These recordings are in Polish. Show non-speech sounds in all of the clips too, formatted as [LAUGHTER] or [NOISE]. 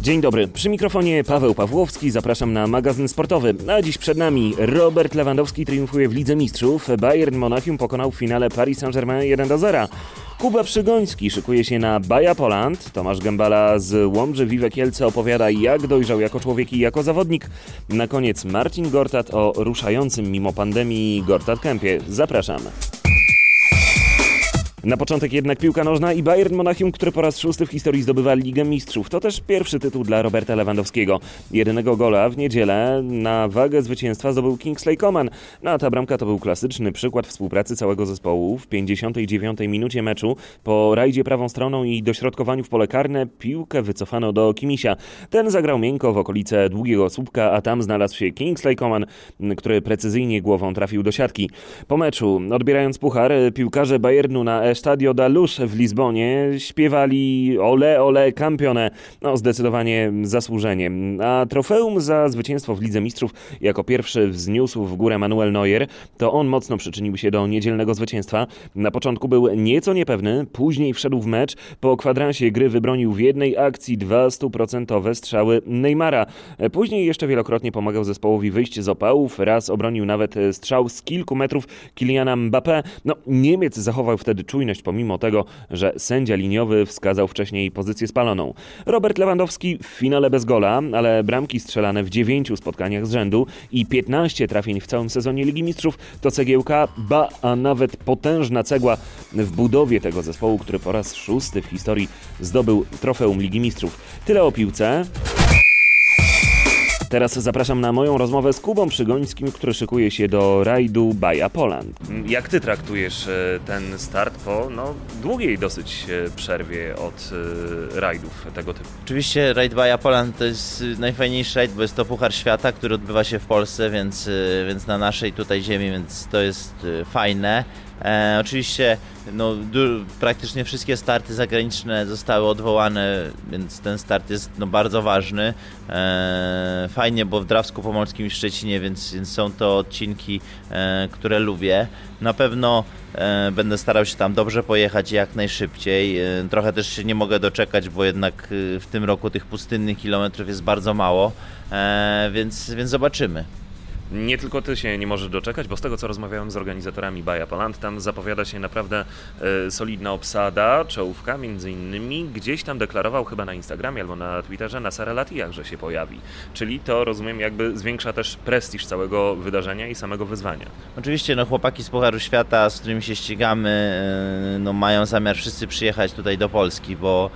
Dzień dobry, przy mikrofonie Paweł Pawłowski, zapraszam na magazyn sportowy. A dziś przed nami Robert Lewandowski triumfuje w Lidze Mistrzów, Bayern Monachium pokonał w finale Paris Saint-Germain 1 do 0. Kuba Przygoński szykuje się na Baja Poland, Tomasz Gębala z Łomży Wiwe Kielce opowiada jak dojrzał jako człowiek i jako zawodnik. Na koniec Marcin Gortat o ruszającym mimo pandemii Gortat Kempie. Zapraszam. Na początek jednak piłka nożna i Bayern Monachium, który po raz szósty w historii zdobywa Ligę Mistrzów. To też pierwszy tytuł dla Roberta Lewandowskiego. Jedynego gola w niedzielę na wagę zwycięstwa zdobył Kingsley Coman. No a ta bramka to był klasyczny przykład współpracy całego zespołu. W 59 minucie meczu po rajdzie prawą stroną i dośrodkowaniu w pole karne piłkę wycofano do Kimisia. Ten zagrał miękko w okolice długiego słupka, a tam znalazł się Kingsley Coman, który precyzyjnie głową trafił do siatki. Po meczu, odbierając puchar, piłkarze Bayernu na Estadio da Luz w Lizbonie śpiewali ole ole campione. No zdecydowanie zasłużenie. A trofeum za zwycięstwo w Lidze Mistrzów jako pierwszy wzniósł w górę Manuel Neuer. To on mocno przyczynił się do niedzielnego zwycięstwa. Na początku był nieco niepewny, później wszedł w mecz. Po kwadransie gry wybronił w jednej akcji dwa stuprocentowe strzały Neymara. Później jeszcze wielokrotnie pomagał zespołowi wyjść z opałów. Raz obronił nawet strzał z kilku metrów Kiliana Mbappé. No, Niemiec zachował wtedy czujność pomimo tego, że sędzia liniowy wskazał wcześniej pozycję spaloną. Robert Lewandowski w finale bez gola, ale bramki strzelane w dziewięciu spotkaniach z rzędu i 15 trafień w całym sezonie Ligi Mistrzów to cegiełka, ba, a nawet potężna cegła w budowie tego zespołu, który po raz szósty w historii zdobył trofeum Ligi Mistrzów. Tyle o piłce. Teraz zapraszam na moją rozmowę z Kubą Przygońskim, który szykuje się do rajdu Baja Poland. Jak ty traktujesz e, ten start po no, długiej dosyć e, przerwie od e, rajdów tego typu? Oczywiście rajd Baja Poland to jest najfajniejszy rajd, bo jest to Puchar Świata, który odbywa się w Polsce, więc, więc na naszej tutaj ziemi, więc to jest fajne. E, oczywiście no, praktycznie wszystkie starty zagraniczne zostały odwołane, więc ten start jest no, bardzo ważny. E, fajnie, bo w Drawsku Pomorskim i Szczecinie, więc, więc są to odcinki, e, które lubię. Na pewno e, będę starał się tam dobrze pojechać jak najszybciej. E, trochę też się nie mogę doczekać, bo jednak e, w tym roku tych pustynnych kilometrów jest bardzo mało, więc, więc zobaczymy. Nie tylko ty się nie możesz doczekać, bo z tego co rozmawiałem z organizatorami Baja Poland, tam zapowiada się naprawdę e, solidna obsada, czołówka między innymi. Gdzieś tam deklarował chyba na Instagramie albo na Twitterze na Sarelatiach, że się pojawi. Czyli to rozumiem jakby zwiększa też prestiż całego wydarzenia i samego wyzwania. Oczywiście no chłopaki z Pucharu Świata, z którymi się ścigamy, e, no mają zamiar wszyscy przyjechać tutaj do Polski, bo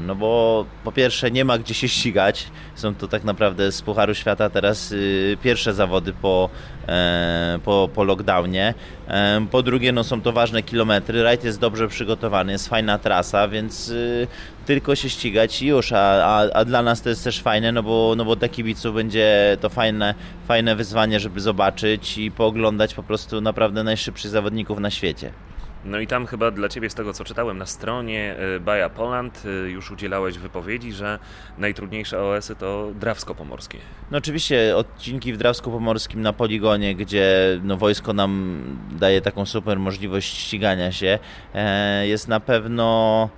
no bo po pierwsze nie ma gdzie się ścigać. Są to tak naprawdę z Pucharu Świata teraz y, pierwsze zawody po, e, po, po lockdownie. E, po drugie no są to ważne kilometry. Rajd jest dobrze przygotowany, jest fajna trasa, więc y, tylko się ścigać i już. A, a, a, dla nas to jest też fajne, no bo, no bo dla kibiców będzie to fajne, fajne wyzwanie, żeby zobaczyć i pooglądać po prostu naprawdę najszybszych zawodników na świecie. No i tam chyba dla Ciebie, z tego co czytałem na stronie y, Baja Poland, y, już udzielałeś wypowiedzi, że najtrudniejsze OS-y to Drawsko-Pomorskie. No oczywiście odcinki w Drawsko-Pomorskim na poligonie, gdzie no, wojsko nam daje taką super możliwość ścigania się, e, jest na pewno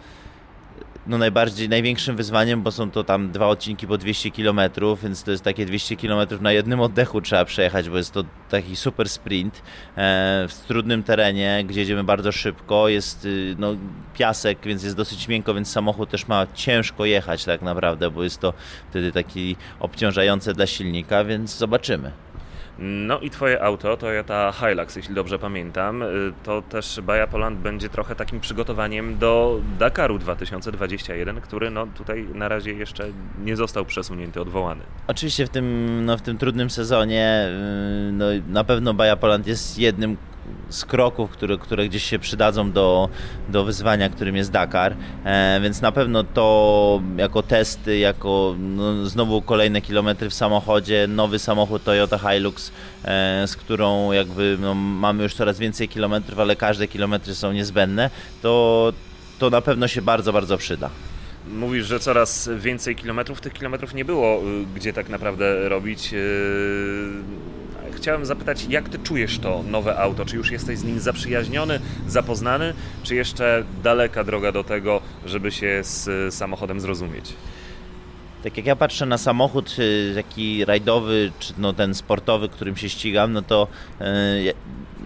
no najbardziej, największym wyzwaniem, bo są to tam dwa odcinki po 200 km, więc to jest takie 200 km na jednym oddechu trzeba przejechać, bo jest to taki super sprint e, w trudnym terenie, gdzie jedziemy bardzo szybko, jest y, no, piasek, więc jest dosyć miękko, więc samochód też ma ciężko jechać tak naprawdę, bo jest to wtedy taki obciążające dla silnika, więc zobaczymy. No i twoje auto, Toyota Hilux, jeśli dobrze pamiętam, y, to też Baja Poland będzie trochę takim przygotowaniem do Dakaru 2021, który no tutaj na razie jeszcze nie został przesunięty, odwołany. Oczywiście w tym, no, w tym trudnym sezonie y, no, na pewno Baja Poland jest jednym z kroków, które, które gdzieś się przydadzą do, do wyzwania, którym jest Dakar, e, więc na pewno to jako testy, jako no, znowu kolejne kilometry w samochodzie, nowy samochód Toyota Hilux, e, z którą jakby no, mamy już coraz więcej kilometrów, ale każde kilometry są niezbędne, to, to na pewno się bardzo, bardzo przyda. Mówisz, że coraz więcej kilometrów. Tych kilometrów nie było y, gdzie tak naprawdę robić. Y, chciałem zapytać, jak ty czujesz to nowe auto? Czy już jesteś z nim zaprzyjaźniony, zapoznany, czy jeszcze daleka droga do tego, żeby się z samochodem zrozumieć? Tak jak ja patrzę na samochód y, taki rajdowy, czy no ten sportowy, którym się ścigam, no to y,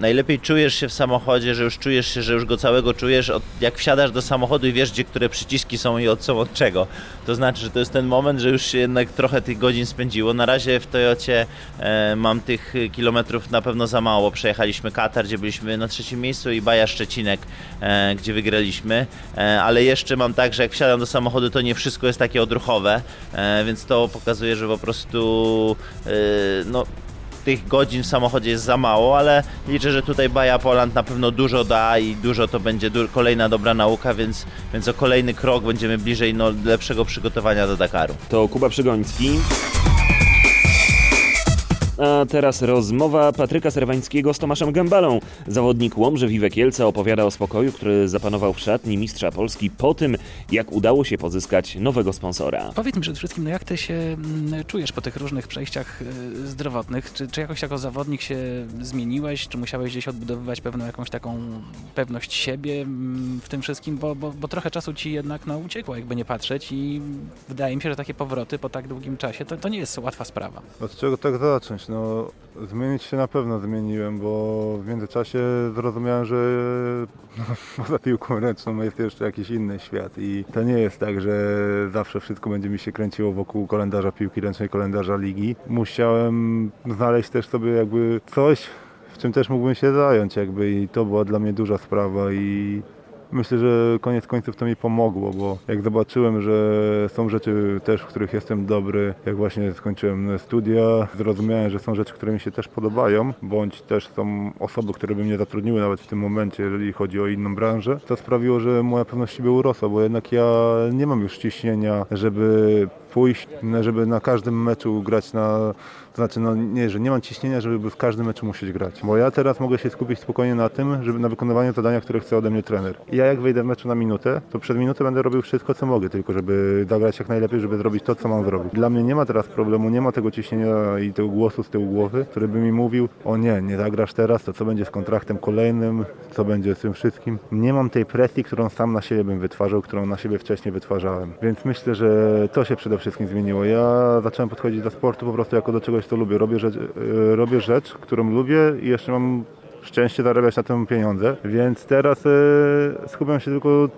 najlepiej czujesz się w samochodzie, że już czujesz się, że już go całego czujesz, od, jak wsiadasz do samochodu i wiesz, gdzie które przyciski są i od są od czego. To znaczy, że to jest ten moment, że już się jednak trochę tych godzin spędziło. Na razie w Toyocie e, mam tych kilometrów na pewno za mało. Przejechaliśmy Katar, gdzie byliśmy na trzecim miejscu i Baja Szczecinek, e, gdzie wygraliśmy, e, ale jeszcze mam tak, że jak wsiadam do samochodu, to nie wszystko jest takie odruchowe, więc to pokazuje, że po prostu e, no, tych godzin w samochodzie jest za mało, ale liczę, że tutaj Baja Poland na pewno dużo da i dużo to będzie du kolejna dobra nauka, więc, więc o kolejny krok będziemy bliżej no, lepszego przygotowania do Dakaru. To Kuba Przygoński. A teraz rozmowa Patryka Serwańskiego z Tomaszem Gębalą. Zawodnik Łomży Kielce opowiada o spokoju, który zapanował w szatni mistrza Polski po tym, jak udało się pozyskać nowego sponsora. Powiedz mi przede wszystkim, no jak ty się mm, czujesz po tych różnych przejściach y, zdrowotnych? Czy, czy jakoś jako zawodnik się zmieniłeś? Czy musiałeś gdzieś odbudowywać pewną jakąś taką pewność siebie mm, w tym wszystkim? Bo, bo, bo trochę czasu ci jednak no, uciekło, jakby nie patrzeć i wydaje mi się, że takie powroty po tak długim czasie to, to nie jest łatwa sprawa. Od czego tak zacząć? No, zmienić się na pewno zmieniłem, bo w międzyczasie zrozumiałem, że no, [LAUGHS] poza piłką ręczną jest jeszcze jakiś inny świat i to nie jest tak, że zawsze wszystko będzie mi się kręciło wokół kalendarza piłki ręcznej, kalendarza ligi. Musiałem znaleźć też sobie jakby coś, w czym też mógłbym się zająć jakby i to była dla mnie duża sprawa i Myślę, że koniec końców to mi pomogło, bo jak zobaczyłem, że są rzeczy też, w których jestem dobry, jak właśnie skończyłem studia, zrozumiałem, że są rzeczy, które mi się też podobają, bądź też są osoby, które by mnie zatrudniły nawet w tym momencie, jeżeli chodzi o inną branżę, to sprawiło, że moja pewność siebie urosła, bo jednak ja nie mam już ciśnienia, żeby pójść, żeby na każdym meczu grać na to znaczy, no nie, że nie mam ciśnienia, żeby w każdym meczu musieć grać. Bo ja teraz mogę się skupić spokojnie na tym, żeby na wykonywaniu zadania, które chce ode mnie trener. I ja jak wejdę w meczu na minutę, to przed minutę będę robił wszystko, co mogę, tylko żeby zagrać jak najlepiej, żeby zrobić to, co mam zrobić. Dla mnie nie ma teraz problemu, nie ma tego ciśnienia i tego głosu z tyłu głowy, który by mi mówił, o nie, nie zagrasz teraz, to co będzie z kontraktem kolejnym, co będzie z tym wszystkim. Nie mam tej presji, którą sam na siebie bym wytwarzał, którą na siebie wcześniej wytwarzałem. Więc myślę, że to się przede wszystkim zmieniło. Ja zacząłem podchodzić do sportu po prostu jako do czegoś, co lubię. Robię rzecz, e, robię rzecz którą lubię i jeszcze mam szczęście zarabiać na tym pieniądze, więc teraz e, skupiam się tylko,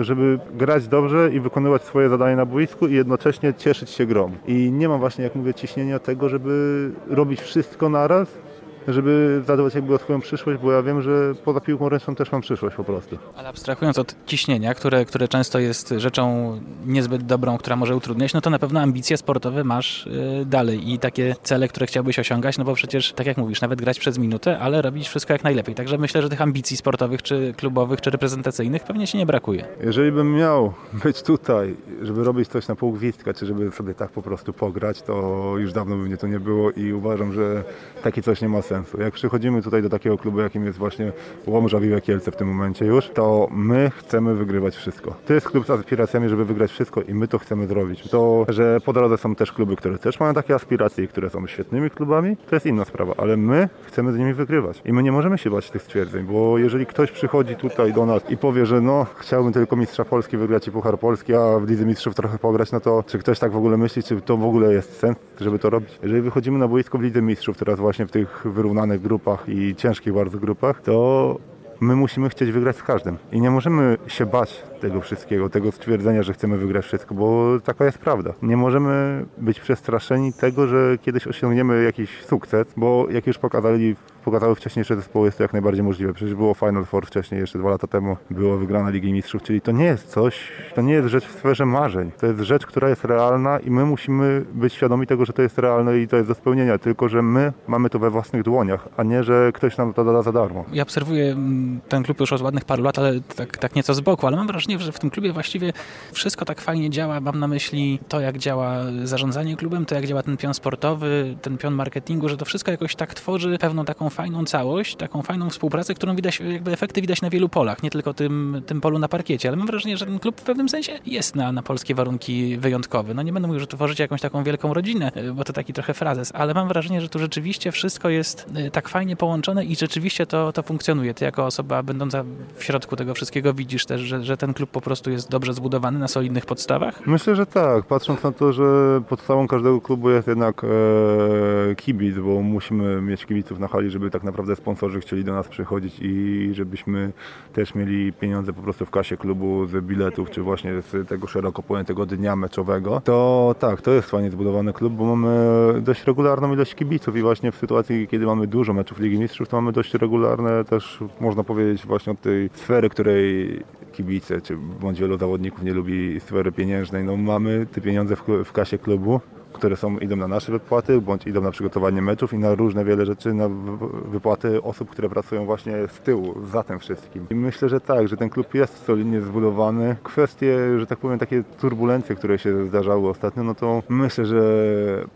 żeby grać dobrze i wykonywać swoje zadania na boisku i jednocześnie cieszyć się grą. I nie mam właśnie, jak mówię, ciśnienia tego, żeby robić wszystko naraz, żeby zadbać jakby o swoją przyszłość, bo ja wiem, że poza piłką ręczną też mam przyszłość po prostu. Ale abstrahując od ciśnienia, które, które często jest rzeczą niezbyt dobrą, która może utrudniać, no to na pewno ambicje sportowe masz yy, dalej i takie cele, które chciałbyś osiągać, no bo przecież, tak jak mówisz, nawet grać przez minutę, ale robić wszystko jak najlepiej. Także myślę, że tych ambicji sportowych, czy klubowych, czy reprezentacyjnych pewnie się nie brakuje. Jeżeli bym miał [LAUGHS] być tutaj, żeby robić coś na pół gwizdka, czy żeby sobie tak po prostu pograć, to już dawno by mnie to nie było i uważam, że takie coś nie ma sensu sensu. Jak przychodzimy tutaj do takiego klubu, jakim jest właśnie Łomża Wiwe Kielce w tym momencie już, to my chcemy wygrywać wszystko. To jest klub z aspiracjami, żeby wygrać wszystko i my to chcemy zrobić. To, że po drodze są też kluby, które też mają takie aspiracje i które są świetnymi klubami, to jest inna sprawa, ale my chcemy z nimi wygrywać. I my nie możemy się bać tych stwierdzeń, bo jeżeli ktoś przychodzi tutaj do nas i powie, że no, chciałbym tylko Mistrza Polski wygrać i Puchar Polski, a w Lidze Mistrzów trochę pograć, no to czy ktoś tak w ogóle myśli, czy to w ogóle jest sens, żeby to robić? Jeżeli wychodzimy na boisko w Lidze Mistrzów, teraz właśnie w tych wyrównanych grupach i ciężkich bardzo grupach, to my musimy chcieć wygrać z każdym. I nie możemy się bać tego wszystkiego, tego stwierdzenia, że chcemy wygrać wszystko, bo taka jest prawda. Nie możemy być przestraszeni tego, że kiedyś osiągniemy jakiś sukces, bo jak już pokazali pokazały wcześniejsze zespoły, jest to jak najbardziej możliwe. Przecież było Final Four wcześniej, jeszcze dwa lata temu była wygrana Ligi Mistrzów, czyli to nie jest coś, to nie jest rzecz w sferze marzeń. To jest rzecz, która jest realna i my musimy być świadomi tego, że to jest realne i to jest do spełnienia, tylko że my mamy to we własnych dłoniach, a nie, że ktoś nam to da za darmo. Ja obserwuję mm, ten klub już od ładnych paru lat, ale tak, tak nieco z boku, ale mam wrażenie, że w tym klubie właściwie wszystko tak fajnie działa. Mam na myśli to, jak działa zarządzanie klubem, to jak działa ten pion sportowy, ten pion marketingu, że to wszystko jakoś tak tworzy pewną taką fajną całość, taką fajną współpracę, którą widać, jakby efekty widać na wielu polach, nie tylko tym, tym polu na parkiecie, ale mam wrażenie, że ten klub w pewnym sensie jest na, na polskie warunki wyjątkowy. No nie będę mówił, że tworzycie jakąś taką wielką rodzinę, y, bo to taki trochę frazes, ale mam wrażenie, że tu rzeczywiście wszystko jest y, tak fajnie połączone i rzeczywiście to, to funkcjonuje. Ty jako osoba będąca w środku tego wszystkiego widzisz też, że, że ten klub po prostu jest dobrze zbudowany na solidnych podstawach? Myślę, że tak. Patrząc na to, że podstawą każdego klubu jest jednak e, kibic, bo musimy mieć kibiców na hali, żeby tak naprawdę sponsorzy chcieli do nas przychodzić i żebyśmy też mieli pieniądze po prostu w kasie klubu z biletów, czy właśnie z tego szeroko pojętego dnia meczowego. To tak, to jest fajnie zbudowany klub, bo mamy dość regularną ilość kibiców i właśnie w sytuacji, kiedy mamy dużo meczów Ligi Mistrzów, to mamy dość regularne też, można powiedzieć, właśnie od tej sfery, której kibice, czy bądź wielu zawodników nie lubi sfery pieniężnej. No mamy te pieniądze w, w kasie klubu, które są, idą na nasze wypłaty, bądź idą na przygotowanie meczów i na różne wiele rzeczy, na wypłaty osób, które pracują właśnie z tyłu, za tym wszystkim. I myślę, że tak, że ten klub jest solidnie zbudowany. Kwestie, że tak powiem, takie turbulencje, które się zdarzały ostatnio, no to myślę, że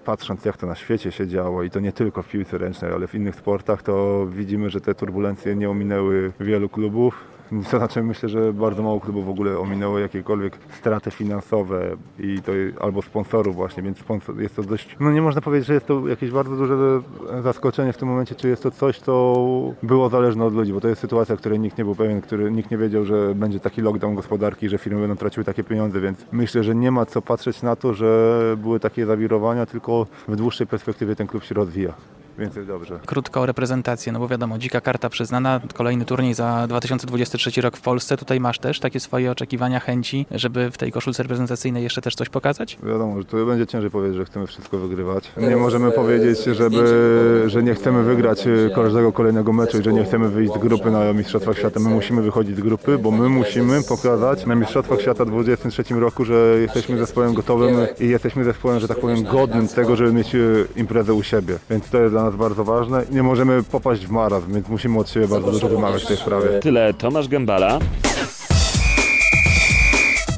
patrząc jak to na świecie się działo i to nie tylko w piłce ręcznej, ale w innych sportach, to widzimy, że te turbulencje nie ominęły wielu klubów [LAUGHS] to znaczy myślę, że bardzo mało klubów w ogóle ominęło jakiekolwiek straty finansowe i to albo sponsorów właśnie, więc sponsor, jest to dość, no nie można powiedzieć, że jest to jakieś bardzo duże zaskoczenie w tym momencie, czy jest to coś, co było zależne od ludzi, bo to jest sytuacja, której nikt nie był pewien, który nikt nie wiedział, że będzie taki lockdown gospodarki, że firmy będą traciły takie pieniądze, więc myślę, że nie ma co patrzeć na to, że były takie zawirowania, tylko w dłuższej perspektywie ten klub się rozwija więc jest dobrze. Krótko o reprezentację, no bo wiadomo, dzika karta przyznana, kolejny turniej za 2023 rok w Polsce. Tutaj masz też takie swoje oczekiwania, chęci, żeby w tej koszulce reprezentacyjnej jeszcze też coś pokazać? Wiadomo, że to będzie ciężej powiedzieć, że chcemy wszystko wygrywać. Nie możemy powiedzieć, żeby, że nie chcemy wygrać e, każdego kolejnego meczu i że nie chcemy wyjść z grupy na Mistrzostwach Świata. My musimy wychodzić z grupy, bo my musimy pokazać na Mistrzostwach Świata w 2023 roku, że jesteśmy zespołem gotowym i jesteśmy zespołem, że tak powiem, godnym tego, żeby mieć e, imprezę u siebie. Więc to jest dla nas bardzo ważne. Nie możemy popaść w marazm, więc musimy od siebie bardzo dużo wymagać w tej sprawie. Tyle Tomasz Gębala.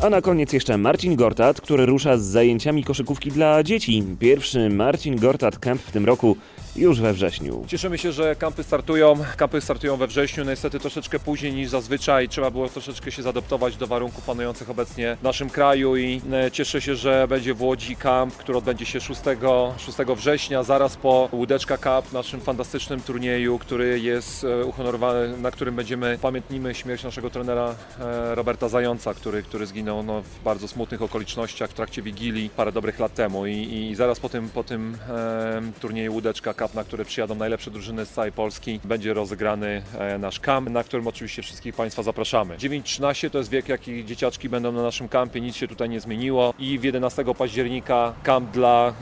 A na koniec jeszcze Marcin Gortat, który rusza z zajęciami koszykówki dla dzieci. Pierwszy Marcin Gortat Camp w tym roku już we wrześniu. Cieszymy się, że kampy startują. Kampy startują we wrześniu, niestety troszeczkę później niż zazwyczaj. Trzeba było troszeczkę się zadoptować do warunków panujących obecnie w naszym kraju i e, cieszę się, że będzie w Łodzi kamp, który odbędzie się 6, 6 września, zaraz po Łódeczka Cup, naszym fantastycznym turnieju, który jest e, uhonorowany, na którym będziemy pamiętnimy śmierć naszego trenera e, Roberta Zająca, który, który zginął no, w bardzo smutnych okolicznościach w trakcie Wigilii parę dobrych lat temu i, i zaraz po tym, po tym e, turnieju Łódeczka Cup Cup, na który przyjadą najlepsze drużyny z całej Polski. Będzie rozegrany e, nasz kamp, na którym oczywiście wszystkich Państwa zapraszamy. 9-13 to jest wiek, jaki dzieciaczki będą na naszym kampie, nic się tutaj nie zmieniło i w 11 października kamp dla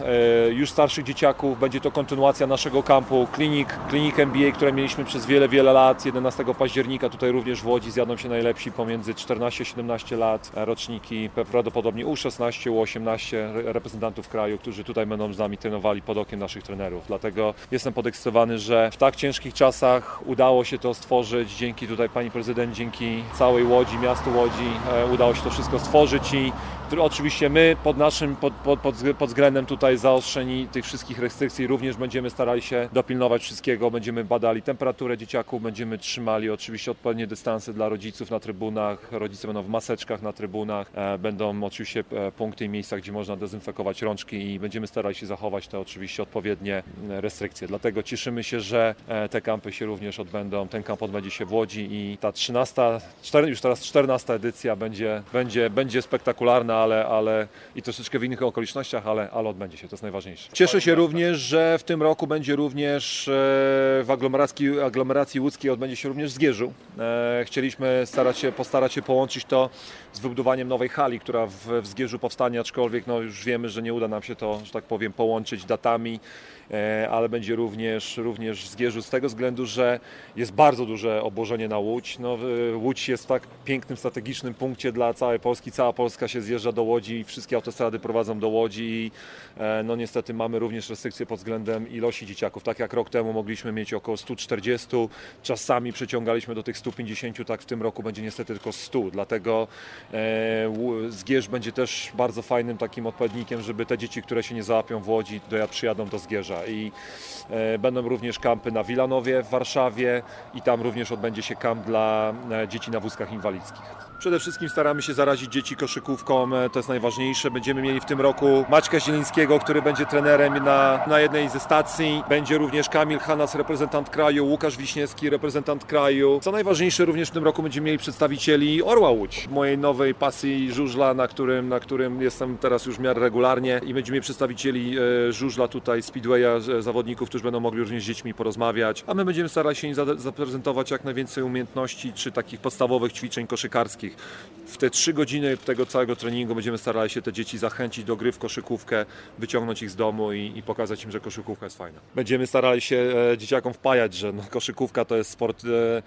e, już starszych dzieciaków. Będzie to kontynuacja naszego kampu Klinik, Klinik MBA, które mieliśmy przez wiele, wiele lat. 11 października tutaj również w Łodzi zjadą się najlepsi pomiędzy 14-17 lat e, roczniki, prawdopodobnie U16, U18 reprezentantów kraju, którzy tutaj będą z nami trenowali pod okiem naszych trenerów. Dlatego jestem podekscytowany, że w tak ciężkich czasach udało się to stworzyć. Dzięki tutaj pani prezydent, dzięki całej Łodzi, miastu Łodzi e, udało się to wszystko stworzyć i oczywiście my pod naszym, pod, pod, pod względem tutaj zaostrzeni tych wszystkich restrykcji również będziemy starali się dopilnować wszystkiego, będziemy badali temperaturę dzieciaków, będziemy trzymali oczywiście odpowiednie dystanse dla rodziców na trybunach, rodzice będą w maseczkach na trybunach, e, będą oczywiście e, punkty i miejsca, gdzie można dezynfekować rączki i będziemy starali się zachować te oczywiście odpowiednie restrykcje restrykcje. Dlatego cieszymy się, że e, te kampy się również odbędą. Ten kamp odbędzie się w Łodzi i ta 13, już teraz 14 edycja będzie, będzie, będzie spektakularna, ale, ale i troszeczkę w innych okolicznościach, ale, ale odbędzie się, to jest najważniejsze. Cieszę się również, że w tym roku będzie również e, w aglomeracji, aglomeracji łódzkiej odbędzie się również Zgierzu. E, chcieliśmy starać się, postarać się połączyć to z wybudowaniem nowej hali, która w, w Zgierzu powstanie, aczkolwiek no, już wiemy, że nie uda nam się to, że tak powiem, połączyć datami, ale będzie również, również w Zgierzu z tego względu, że jest bardzo duże obłożenie na Łódź. No, Łódź jest w tak pięknym, strategicznym punkcie dla całej Polski. Cała Polska się zjeżdża do Łodzi i wszystkie autostrady prowadzą do Łodzi i e, no niestety mamy również restrykcje pod względem ilości dzieciaków. Tak jak rok temu mogliśmy mieć około 140, czasami przeciągaliśmy do tych 150, tak w tym roku będzie niestety tylko 100, dlatego e, Zgierz będzie też bardzo fajnym takim odpowiednikiem, żeby te dzieci, które się nie załapią w Łodzi, do, przyjadą do Zgierza i e, będą również kampy na Wilanowie w Warszawie i tam również odbędzie się kamp dla dzieci na wózkach inwalidzkich. Przede wszystkim staramy się zarazić dzieci koszykówką, to jest najważniejsze. Będziemy mieli w tym roku Maćka Zielińskiego, który będzie trenerem na, na jednej ze stacji. Będzie również Kamil Hanas, reprezentant kraju, Łukasz Wiśniewski, reprezentant kraju. Co najważniejsze, również w tym roku będziemy mieli przedstawicieli Orła Łódź, mojej nowej pasji żużla, na którym, na którym jestem teraz już w miarę regularnie i będziemy mieli przedstawicieli e, żużla tutaj, speedwaya, e, zawodników, którzy będą mogli również z dziećmi porozmawiać, a my będziemy starali się im zaprezentować jak najwięcej umiejętności czy takich podstawowych ćwiczeń koszykarskich. W te trzy godziny tego całego treningu będziemy starali się te dzieci zachęcić do gry w koszykówkę, wyciągnąć ich z domu i, i pokazać im, że koszykówka jest fajna. Będziemy starali się e, dzieciakom wpajać, że no, koszykówka to jest sport. E,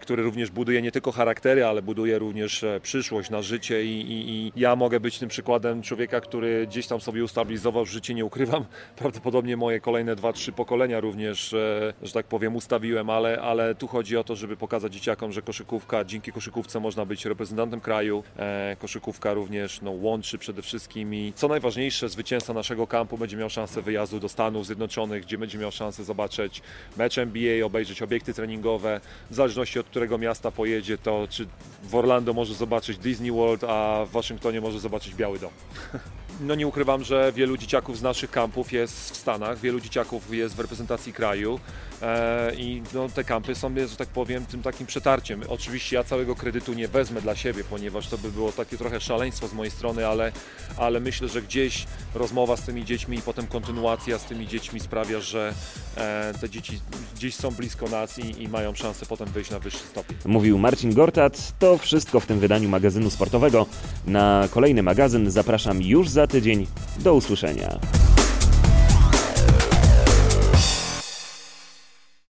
który również buduje nie tylko charaktery, ale buduje również e, przyszłość na życie i, i, i ja mogę być tym przykładem człowieka, który gdzieś tam sobie ustabilizował życie, nie ukrywam. [LAUGHS] Prawdopodobnie moje kolejne dwa, trzy pokolenia również, e, że tak powiem, ustawiłem, ale, ale tu chodzi o to, żeby pokazać dzieciakom, że koszykówka, dzięki koszykówce można być reprezentantem kraju. E, koszykówka również no, łączy przede wszystkim i co najważniejsze, zwycięzca naszego kampu będzie miał szansę wyjazdu do Stanów Zjednoczonych, gdzie będzie miał szansę zobaczyć mecz NBA, obejrzeć obiekty treningowe. Zależności od którego miasta pojedzie, to czy w Orlando może zobaczyć Disney World, a w Waszyngtonie może zobaczyć Biały Dom. [LAUGHS] No nie ukrywam, że wielu dzieciaków z naszych kampów jest w Stanach, wielu dzieciaków jest w reprezentacji kraju e, i no, te kampy są, że tak powiem, tym takim przetarciem. Oczywiście ja całego kredytu nie wezmę dla siebie, ponieważ to by było takie trochę szaleństwo z mojej strony, ale, ale myślę, że gdzieś rozmowa z tymi dziećmi i potem kontynuacja z tymi dziećmi sprawia, że e, te dzieci gdzieś są blisko nas i, i mają szansę potem wyjść na wyższy stopień. Mówił Marcin Gortat. To wszystko w tym wydaniu magazynu sportowego. Na kolejny magazyn zapraszam już za tydzień. Do usłyszenia.